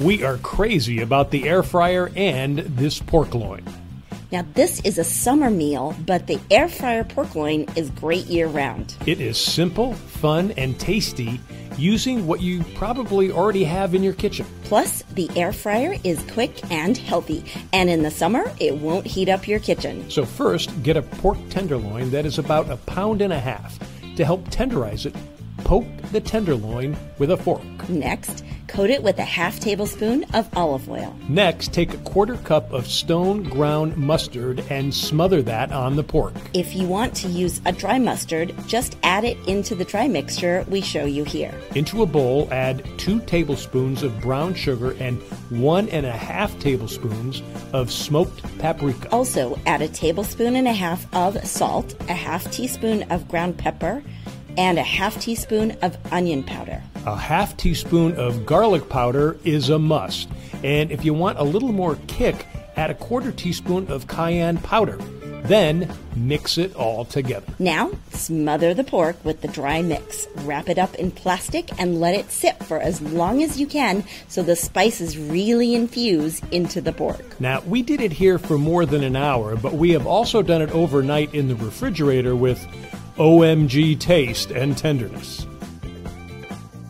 We are crazy about the air fryer and this pork loin. Now, this is a summer meal, but the air fryer pork loin is great year round. It is simple, fun, and tasty using what you probably already have in your kitchen. Plus, the air fryer is quick and healthy, and in the summer, it won't heat up your kitchen. So, first, get a pork tenderloin that is about a pound and a half. To help tenderize it, poke the tenderloin with a fork. Next, coat it with a half tablespoon of olive oil. Next, take a quarter cup of stone ground mustard and smother that on the pork. If you want to use a dry mustard, just add it into the dry mixture we show you here. Into a bowl, add two tablespoons of brown sugar and one and a half tablespoons of smoked paprika. Also, add a tablespoon and a half of salt, a half teaspoon of ground pepper, and a half teaspoon of onion powder. A half teaspoon of garlic powder is a must. And if you want a little more kick, add a quarter teaspoon of cayenne powder. Then mix it all together. Now, smother the pork with the dry mix. Wrap it up in plastic and let it sit for as long as you can so the spices really infuse into the pork. Now, we did it here for more than an hour, but we have also done it overnight in the refrigerator with OMG taste and tenderness.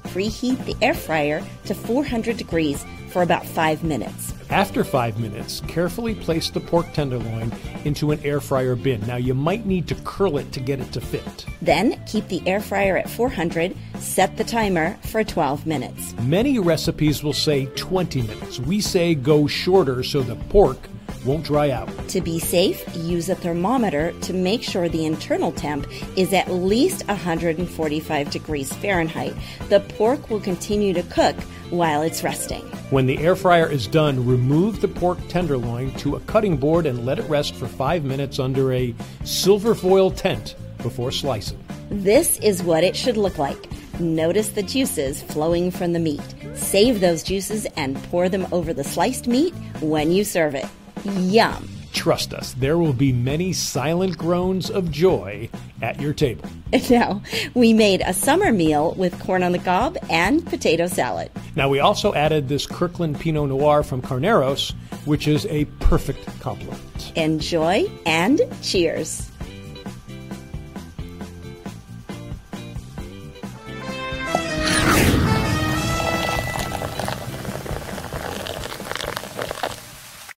Preheat the air fryer to 400 degrees for about five minutes. After five minutes, carefully place the pork tenderloin into an air fryer bin. Now, you might need to curl it to get it to fit. Then keep the air fryer at 400, set the timer for 12 minutes. Many recipes will say 20 minutes. We say go shorter so the pork won't dry out. To be safe, use a thermometer to make sure the internal temp is at least 145 degrees Fahrenheit. The pork will continue to cook while it's resting. When the air fryer is done, remove the pork tenderloin to a cutting board and let it rest for five minutes under a silver foil tent before slicing. This is what it should look like. Notice the juices flowing from the meat. Save those juices and pour them over the sliced meat when you serve it. Yum. Trust us, there will be many silent groans of joy at your table. Now, we made a summer meal with corn on the cob and potato salad. Now, we also added this Kirkland Pinot Noir from Carneros, which is a perfect complement. Enjoy and cheers.